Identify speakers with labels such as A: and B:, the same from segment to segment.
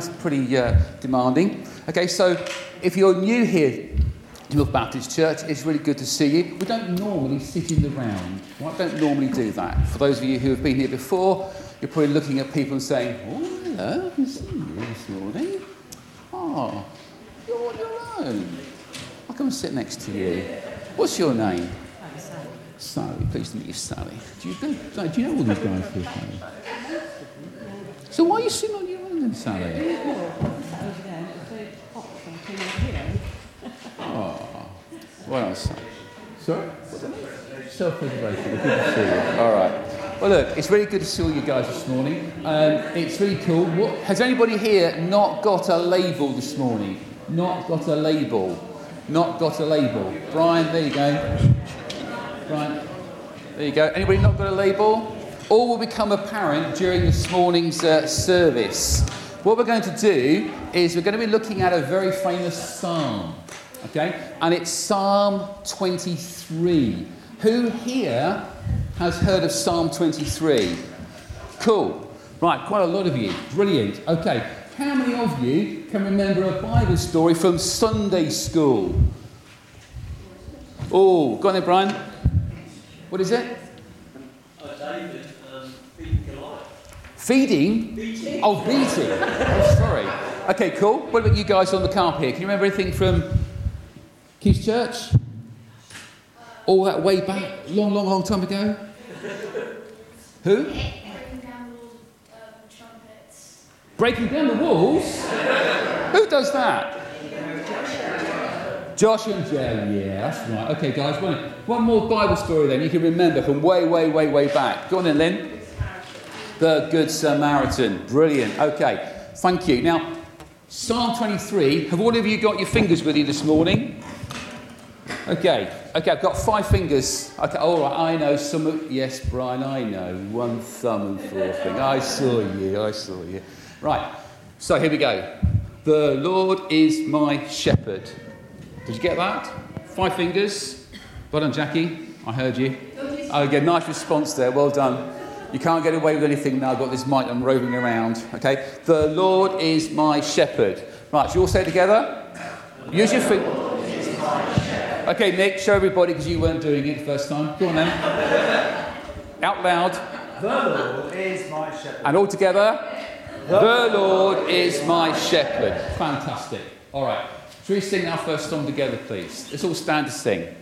A: that's pretty uh, demanding. Okay, so if you're new here to North Baptist Church, it's really good to see you. We don't normally sit in the round. Right? Don't normally do that. For those of you who have been here before, you're probably looking at people and saying, "Oh, hello, I can see you this morning. Oh, you're on your own. I'll come and sit next to you. What's your name?" Sally. Pleased to meet you, Sally. Do you, do, you know all these guys here? So why are you sitting on your own Sally? Oh, what else? Sorry? Self-preservation. Good to see you. All right. Well, look, it's really good to see all you guys this morning. Um, it's really cool. What, has anybody here not got a label this morning? Not got a label. Not got a label. Brian, there you go. Brian, there you go. Anybody not got a label? All will become apparent during this morning's uh, service. What we're going to do is we're going to be looking at a very famous psalm. Okay? And it's Psalm 23. Who here has heard of Psalm 23? Cool. Right, quite a lot of you. Brilliant. Okay. How many of you can remember a Bible story from Sunday school? Oh, go on then, Brian. What is it?
B: Uh, David feeding Goliath.
A: Feeding?
B: Beating.
A: Oh, beating. Oh, sorry. Okay, cool. What about you guys on the carpet here? Can you remember anything from Keith's Church? All that way back, long, long, long time ago? Who?
C: Breaking down all um, trumpets.
A: Breaking down the walls? Who does that? Josh and Joe, yeah, that's right. Okay, guys, one, one more Bible story then you can remember from way, way, way, way back. Go on then, Lynn. The Good Samaritan. Brilliant. Okay, thank you. Now, Psalm 23. Have all of you got your fingers with you this morning? Okay, okay, I've got five fingers. Okay, all right, I know some of, yes, Brian, I know. One thumb and four fingers. I saw you, I saw you. Right, so here we go. The Lord is my shepherd. Did you get that? Five fingers. Well done, Jackie. I heard you. Okay, nice response there. Well done. You can't get away with anything now. I've got this mic. I'm roving around. Okay. The Lord is my shepherd. Right. Should you all say it together? Use your feet. Okay, Nick. Show everybody because you weren't doing it the first time. Go on then. Out loud.
D: The Lord is my shepherd.
A: And all together. The Lord is my shepherd. Fantastic. All right. Should we sing our first song together, please? Let's all stand to sing.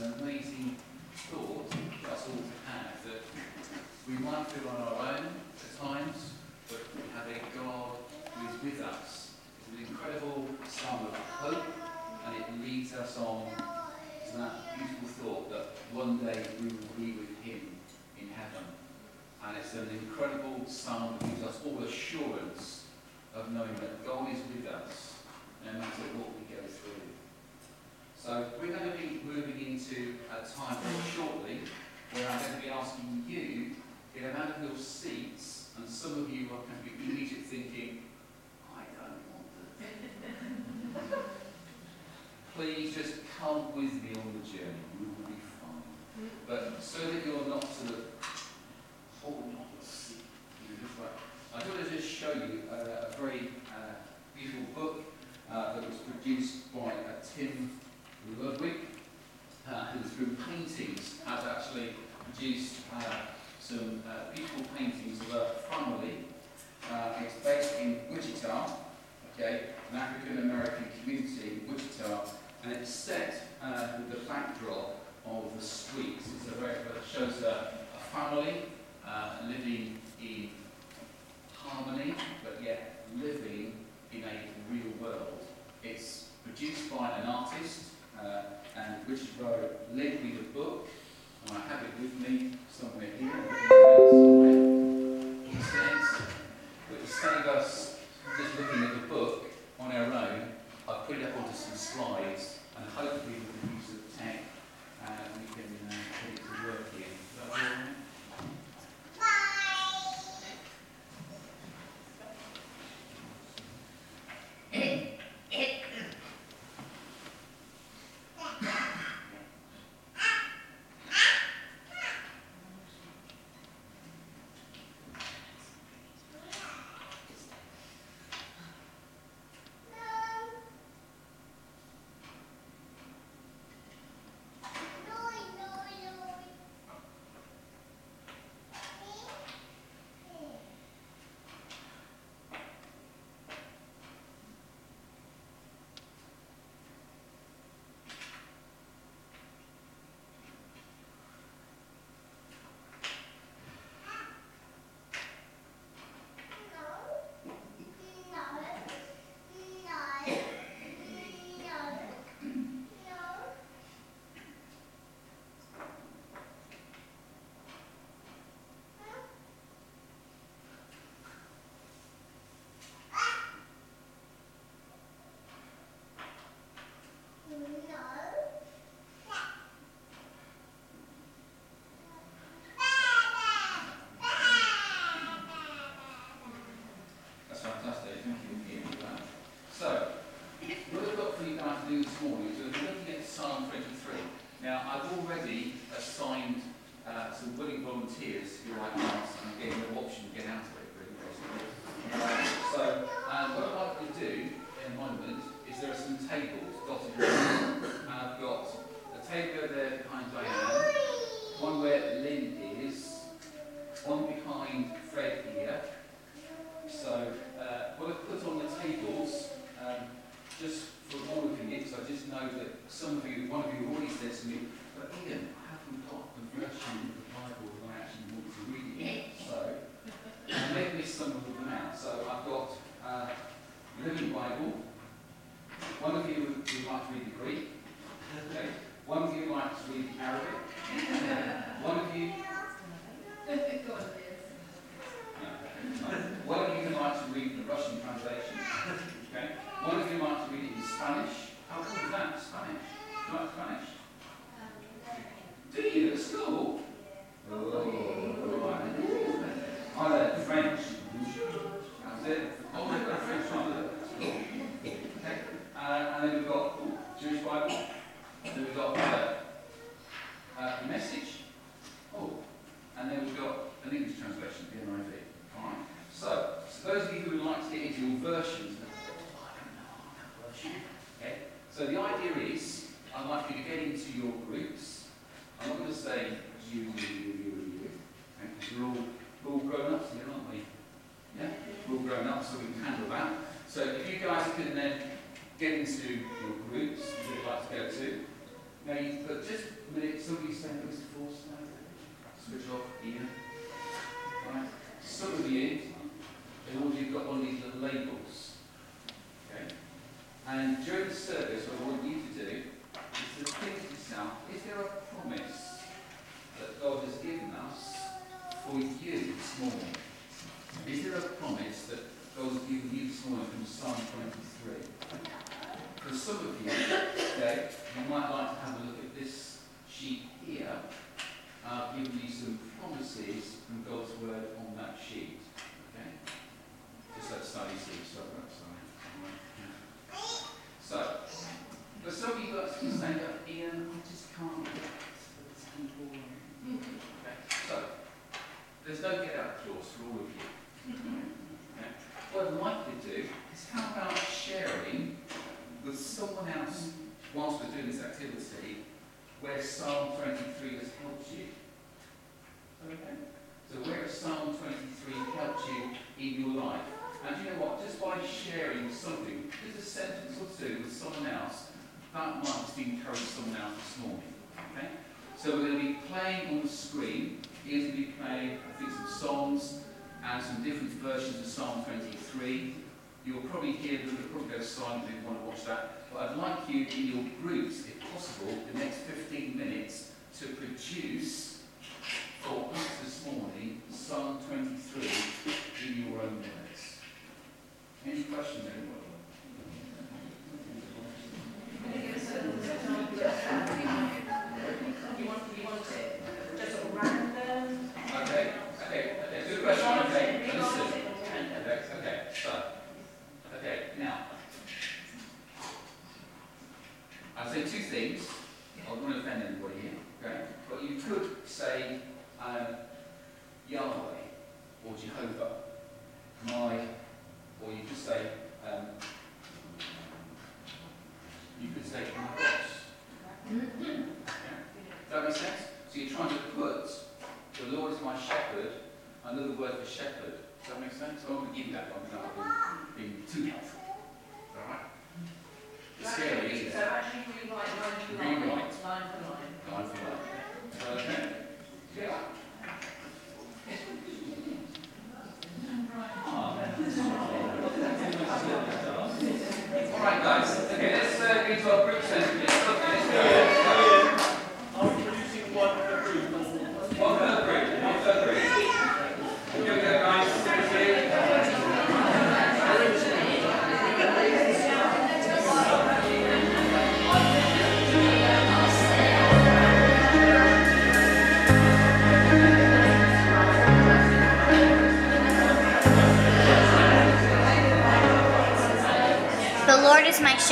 A: An amazing thought for us all to have that we might feel on our own at times, but we have a God who is with us. It's an incredible psalm of hope, and it leads us on to that beautiful thought that one day we will be with Him in heaven. And it's an incredible psalm that gives us all assurance of knowing that God is with us no matter what we go through. So we're going to be moving into a time shortly where I'm going to be asking you get out of your seats, and some of you are going to be immediately thinking, I don't want to. Please just come with me on the journey. We will be fine. But so that you're not sort of holding on to the seat. I thought I'd just show you uh, a very uh, beautiful book uh, that was produced by uh, Tim Ladwig, uh, who through paintings has actually produced uh, some uh, beautiful paintings of a family. Uh, it's based in Wichita, okay, an African American community in Wichita, and it's set uh, with the backdrop of the streets. It's a very, it shows a, a family uh, living in harmony, but yet living in a real world. It's produced by an artist, uh, and which wrote lent me the book, and I have it with me somewhere here. somewhere. He says, but save us just looking at the book on our own, I've put it up onto some slides, and hopefully with the use of tech, uh, we can uh, put it to work here. Is that all right? That's fantastic. Thank you Ian, for that. So, what I've got for you guys to do this morning is we're looking at Psalm 23. Now, I've already assigned uh, some willing volunteers who like and getting option to get out of it, really, basically. Uh, so, um, what I'd like to do in a moment is there are some tables dotted around, Uh, so two things. I don't want to offend anybody here, okay? But you could say um, Yahweh or Jehovah, my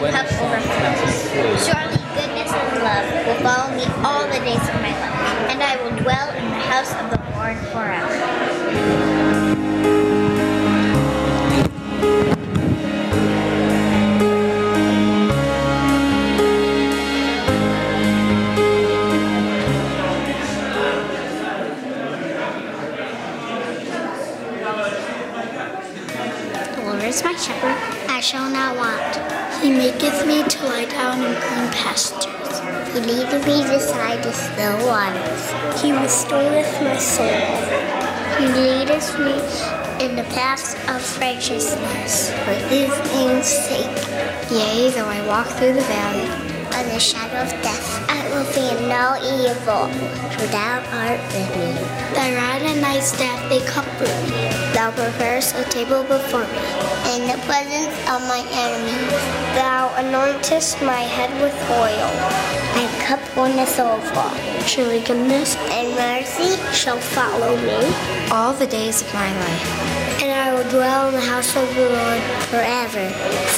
E: my cup overflows. Surely goodness and love will follow me all the days of my life, and I will dwell in the house of the Lord forever.
F: Lord is my shepherd, I shall not want. He maketh me to lie down in green pastures. He leadeth me beside the still waters. He restoreth my soul. He leadeth me in the paths of righteousness for his name's sake. Yea, though I walk through the valley of the shadow of death, will fear no evil, for thou art with me. Thy rod and thy staff, they comfort me. Thou preparest a table before me. In the presence of my enemies. Thou anointest my head with oil. My cup runneth over. Surely goodness and mercy shall follow me. All the days of my life. And I will dwell in the house of the Lord forever.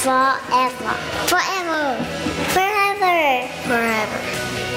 F: Forever. Forever. Forever. Forever.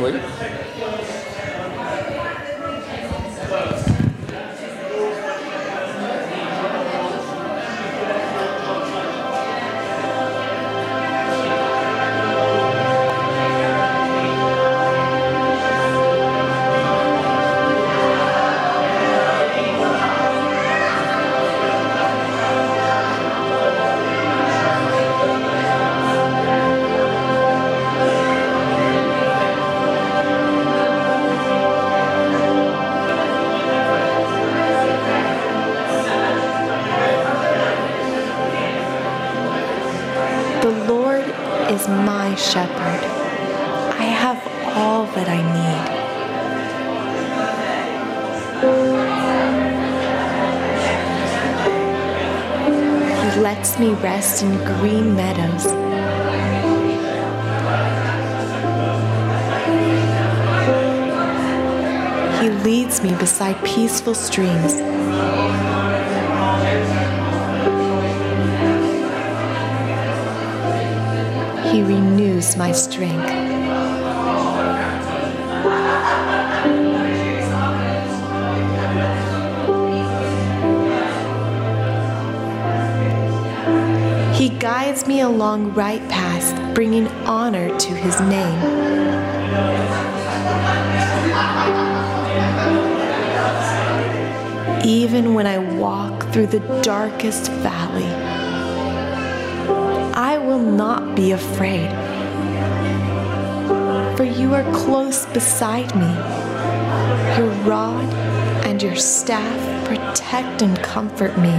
A: I'll
G: lets me rest in green meadows. He leads me beside peaceful streams. He renews my strength. Guides me along right paths, bringing honor to his name. Even when I walk through the darkest valley, I will not be afraid. For you are close beside me. Your rod and your staff protect and comfort me.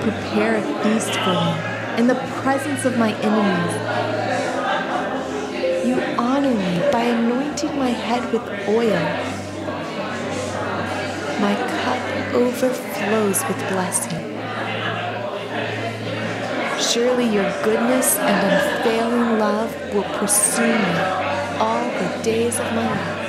G: Prepare a feast for me in the presence of my enemies. You honor me by anointing my head with oil. My cup overflows with blessing. Surely your goodness and unfailing love will pursue me all the days of my life.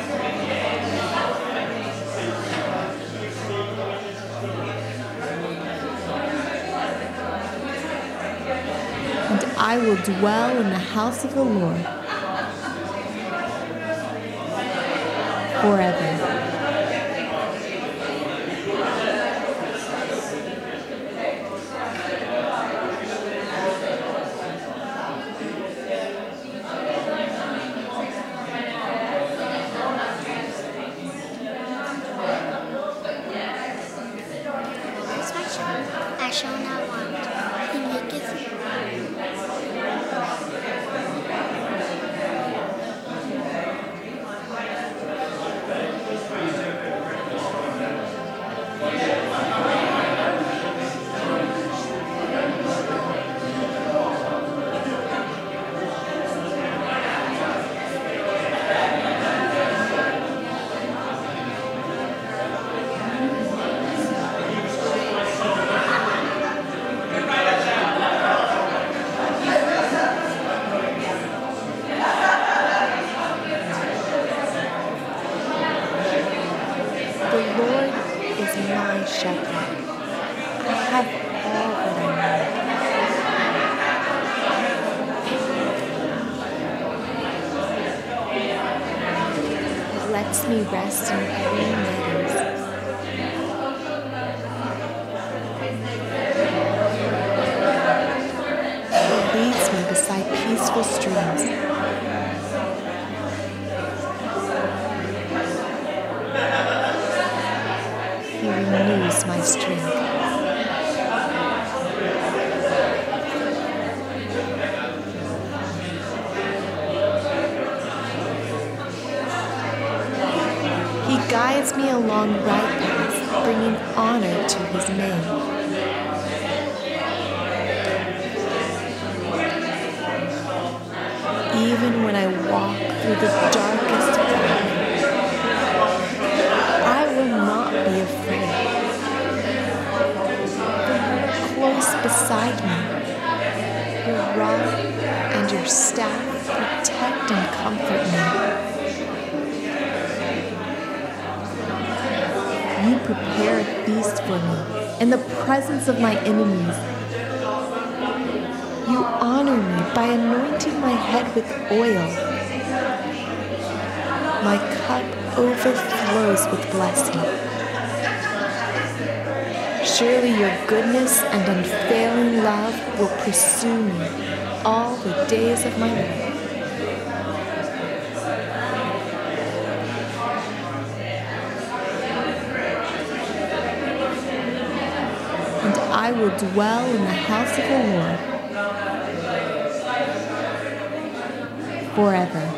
G: I will dwell in the house of the Lord forever. Presence of my enemies. You honor me by anointing my head with oil. My cup overflows with blessing. Surely your goodness and unfailing love will pursue me all the days of my life. And I will dwell in the house of the Lord forever.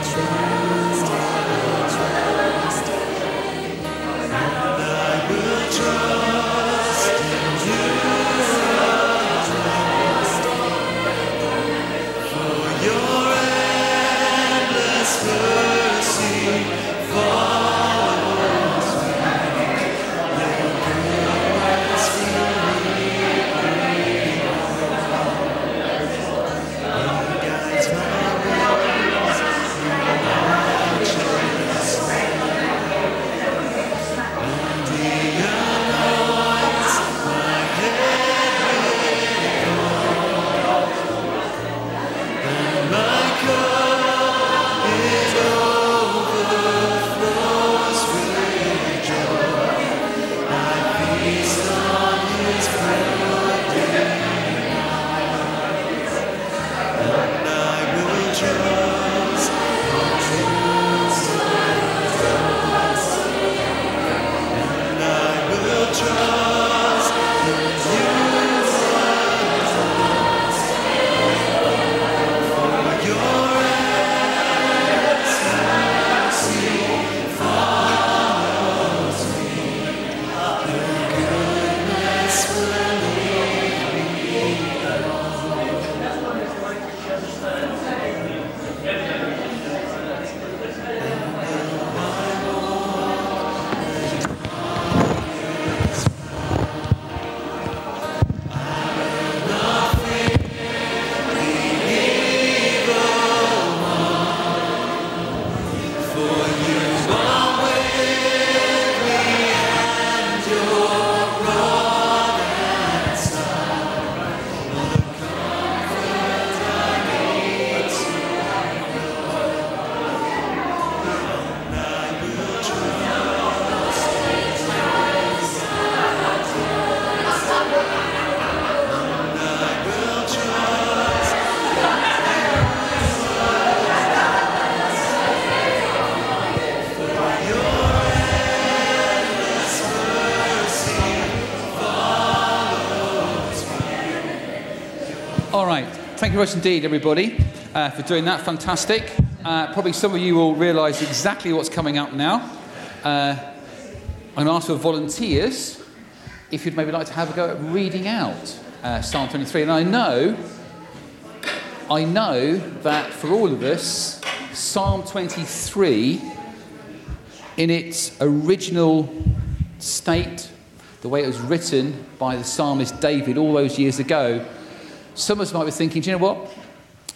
G: All
A: Thank you very much indeed, everybody, uh, for doing that. Fantastic. Uh, probably some of you will realise exactly what's coming up now. Uh, I'm going to ask for volunteers if you'd maybe like to have a go at reading out uh, Psalm 23. And I know, I know that for all of us, Psalm 23, in its original state, the way it was written by the psalmist David all those years ago, some of us might be thinking, do you know what?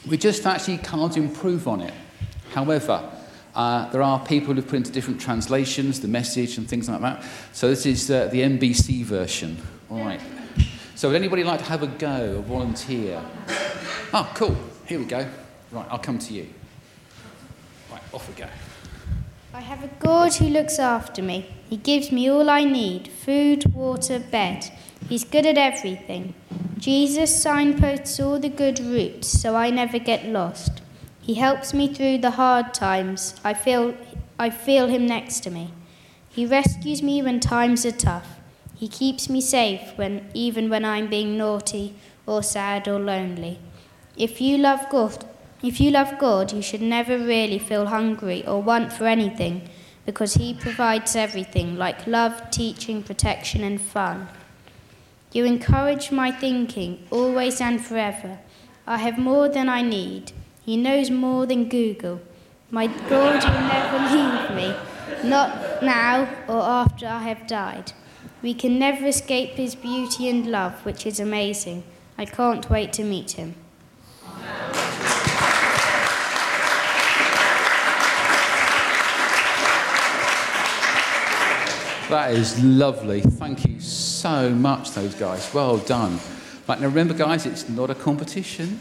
A: We just actually can't improve on it. However, uh, there are people who've put into different translations the message and things like that. So this is uh, the NBC version. All right. So would anybody like to have a go, a volunteer? Oh, cool. Here we go. Right, I'll come to you. Right, off we go.
H: I have a God who looks after me. He gives me all I need food, water, bed. He's good at everything. Jesus signposts all the good routes so I never get lost. He helps me through the hard times. I feel, I feel him next to me. He rescues me when times are tough. He keeps me safe when, even when I'm being naughty or sad or lonely. If you love God, if you love God, you should never really feel hungry or want for anything because He provides everything like love, teaching, protection, and fun. You encourage my thinking always and forever. I have more than I need. He knows more than Google. My God will never leave me, not now or after I have died. We can never escape His beauty and love, which is amazing. I can't wait to meet Him.
A: That is lovely. Thank you so much, those guys. Well done. Right, now remember, guys, it's not a competition.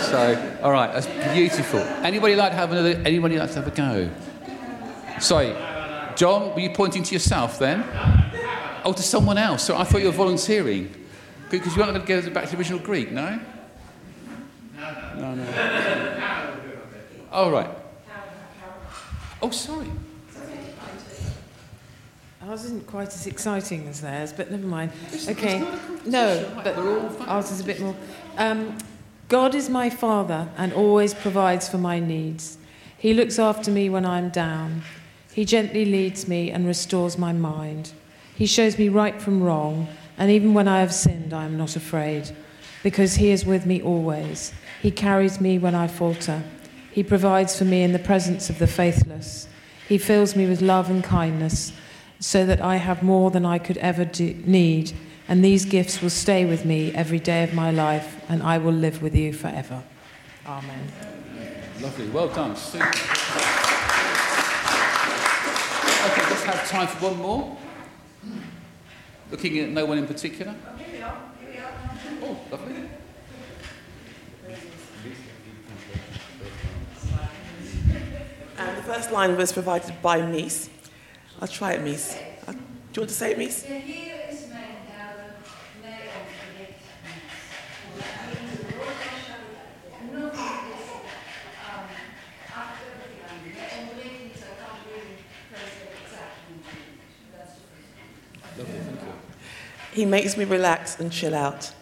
A: So, all right, that's beautiful. Anybody like to have another? Anybody like to have a go? Sorry, John, were you pointing to yourself then? Oh, to someone else. So I thought you were volunteering because you weren't going to go back to the original Greek, no? No, no. Oh, right. Oh, sorry.
I: Ours isn't quite as exciting as theirs, but never mind. Okay. No, but ours is a bit more. Um, God is my Father and always provides for my needs. He looks after me when I'm down. He gently leads me and restores my mind. He shows me right from wrong, and even when I have sinned, I am not afraid, because He is with me always. He carries me when I falter. He provides for me in the presence of the faithless. He fills me with love and kindness so that I have more than I could ever do, need, and these gifts will stay with me every day of my life, and I will live with you forever. Amen.
A: Lovely. Well done. Super. Okay, let's have time for one more. Looking at no one in particular. Here we are. Here we are. Oh, lovely.
J: And the first line was provided by Mies. I'll try it, Mies. Uh, Do you want to say it, Mies?
A: Lovely, thank you.
J: He makes me relax and chill out.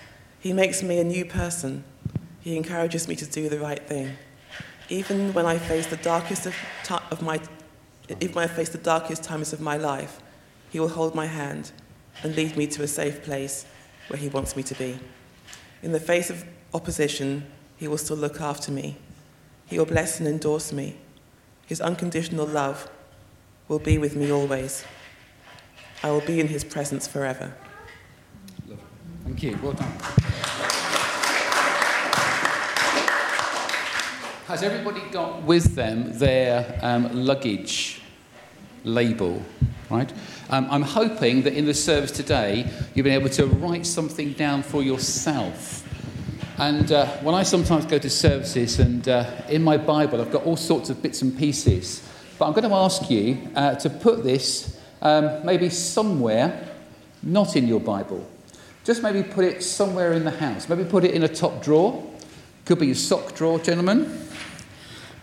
J: He makes me a new person. He encourages me to do the right thing. Even when I face the darkest of, ti of my, when I face the darkest times of my life, he will hold my hand and lead me to a safe place where he wants me to be. In the face of opposition, he will still look after me. He will bless and endorse me. His unconditional love will be with me always. I will be in his presence forever.
A: Thank you. Well done. Has everybody got with them their um, luggage label? Right? Um, I'm hoping that in the service today you've been able to write something down for yourself. And uh, when I sometimes go to services, and uh, in my Bible I've got all sorts of bits and pieces, but I'm going to ask you uh, to put this um, maybe somewhere not in your Bible. Just maybe put it somewhere in the house. Maybe put it in a top drawer. Could be your sock drawer, gentlemen.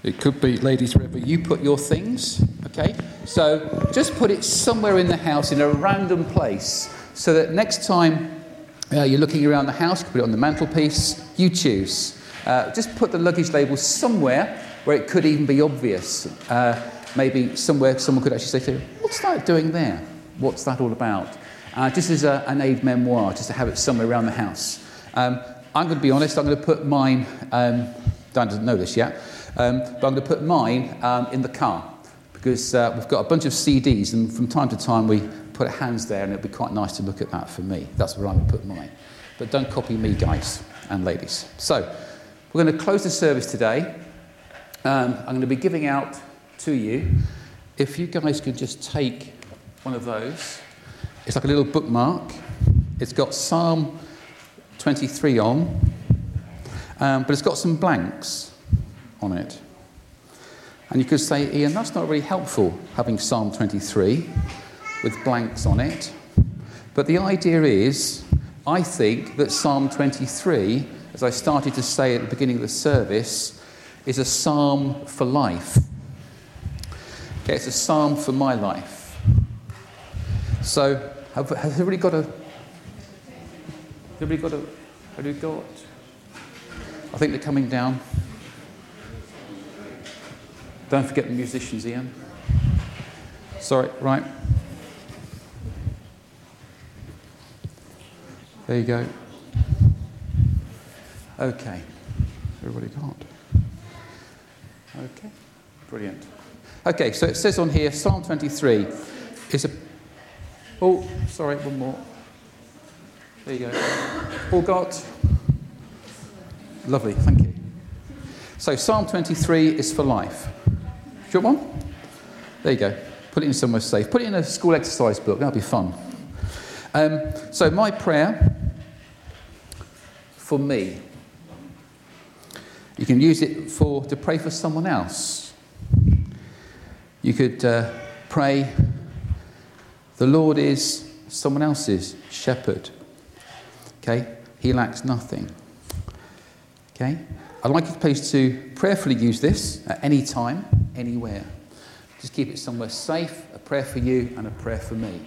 A: It could be, ladies, wherever you put your things. Okay? So just put it somewhere in the house in a random place so that next time uh, you're looking around the house, put it on the mantelpiece, you choose. Uh, just put the luggage label somewhere where it could even be obvious. Uh, maybe somewhere someone could actually say to you, What's that doing there? What's that all about? Uh, just as a, an aid memoir, just to have it somewhere around the house. Um, I'm going to be honest, I'm going to put mine, um, Dan doesn't know this yet, um, but I'm going to put mine um, in the car because uh, we've got a bunch of CDs, and from time to time we put hands there, and it'd be quite nice to look at that for me. That's where I would put mine. But don't copy me, guys and ladies. So, we're going to close the service today. Um, I'm going to be giving out to you. If you guys could just take one of those, it's like a little bookmark. It's got Psalm 23 on, um, but it's got some blanks on it. And you could say, Ian, that's not really helpful having Psalm 23 with blanks on it. But the idea is, I think that Psalm 23, as I started to say at the beginning of the service, is a psalm for life. Okay, it's a psalm for my life. So, have, has everybody got a. Everybody got a. Have you got? I think they're coming down. Don't forget the musicians, Ian. Sorry, right. There you go. Okay. Everybody got? Okay. Brilliant. Okay, so it says on here Psalm 23 is a. Oh, sorry, one more. There you go. All got? Lovely, thank you. So Psalm 23 is for life. Do you want one? There you go. Put it in somewhere safe. Put it in a school exercise book. That'll be fun. Um, so my prayer for me. You can use it for to pray for someone else. You could uh, pray, the Lord is someone else's shepherd. Okay? He lacks nothing. Okay? I'd like you please to prayerfully use this at any time, anywhere. Just keep it somewhere safe, a prayer for you and a prayer for me.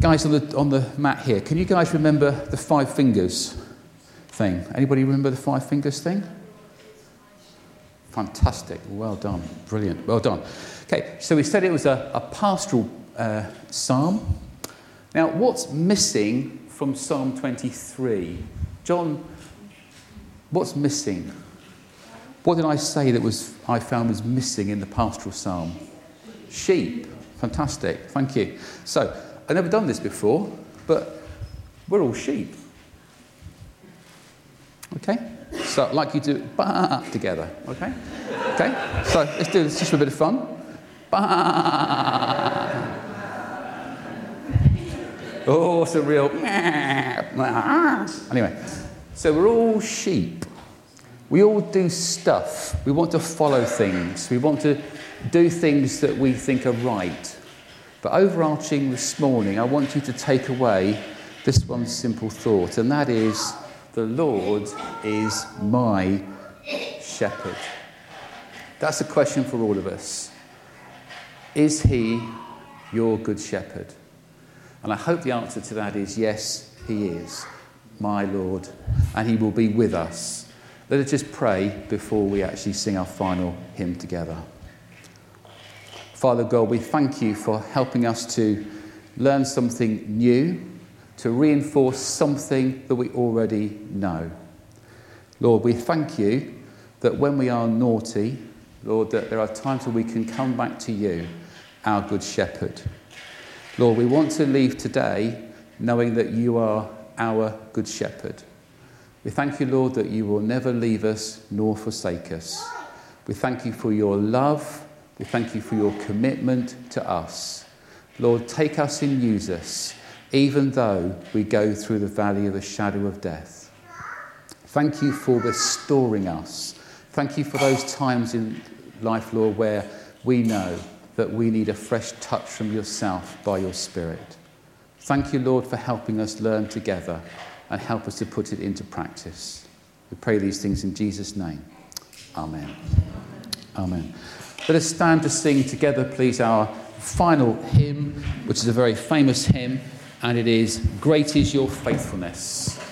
A: Guys on the, on the mat here, can you guys remember the five fingers thing? Anybody remember the five fingers thing? Fantastic. Well done. Brilliant. Well done. Okay, so we said it was a, a pastoral uh, psalm. Now, what's missing from Psalm 23? John, what's missing? What did I say that was I found was missing in the pastoral psalm? Sheep. Fantastic. Thank you. So, I've never done this before, but we're all sheep. Okay? So I'd like you to bah together. Okay? Okay? So let's do this just for a bit of fun. Bah. Oh, it's a real. Anyway, so we're all sheep. We all do stuff. We want to follow things. We want to do things that we think are right. But overarching this morning, I want you to take away this one simple thought, and that is the Lord is my shepherd. That's a question for all of us. Is he your good shepherd? And I hope the answer to that is yes, he is my Lord, and he will be with us. Let us just pray before we actually sing our final hymn together. Father God, we thank you for helping us to learn something new, to reinforce something that we already know. Lord, we thank you that when we are naughty, Lord, that there are times when we can come back to you, our good shepherd. Lord, we want to leave today knowing that you are our good shepherd. We thank you, Lord, that you will never leave us nor forsake us. We thank you for your love. We thank you for your commitment to us. Lord, take us and use us, even though we go through the valley of the shadow of death. Thank you for restoring us. Thank you for those times in life, Lord, where we know that we need a fresh touch from yourself by your Spirit. Thank you, Lord, for helping us learn together and help us to put it into practice. We pray these things in Jesus' name. Amen. Amen. Let us stand to sing together, please, our final hymn, which is a very famous hymn, and it is Great is Your Faithfulness.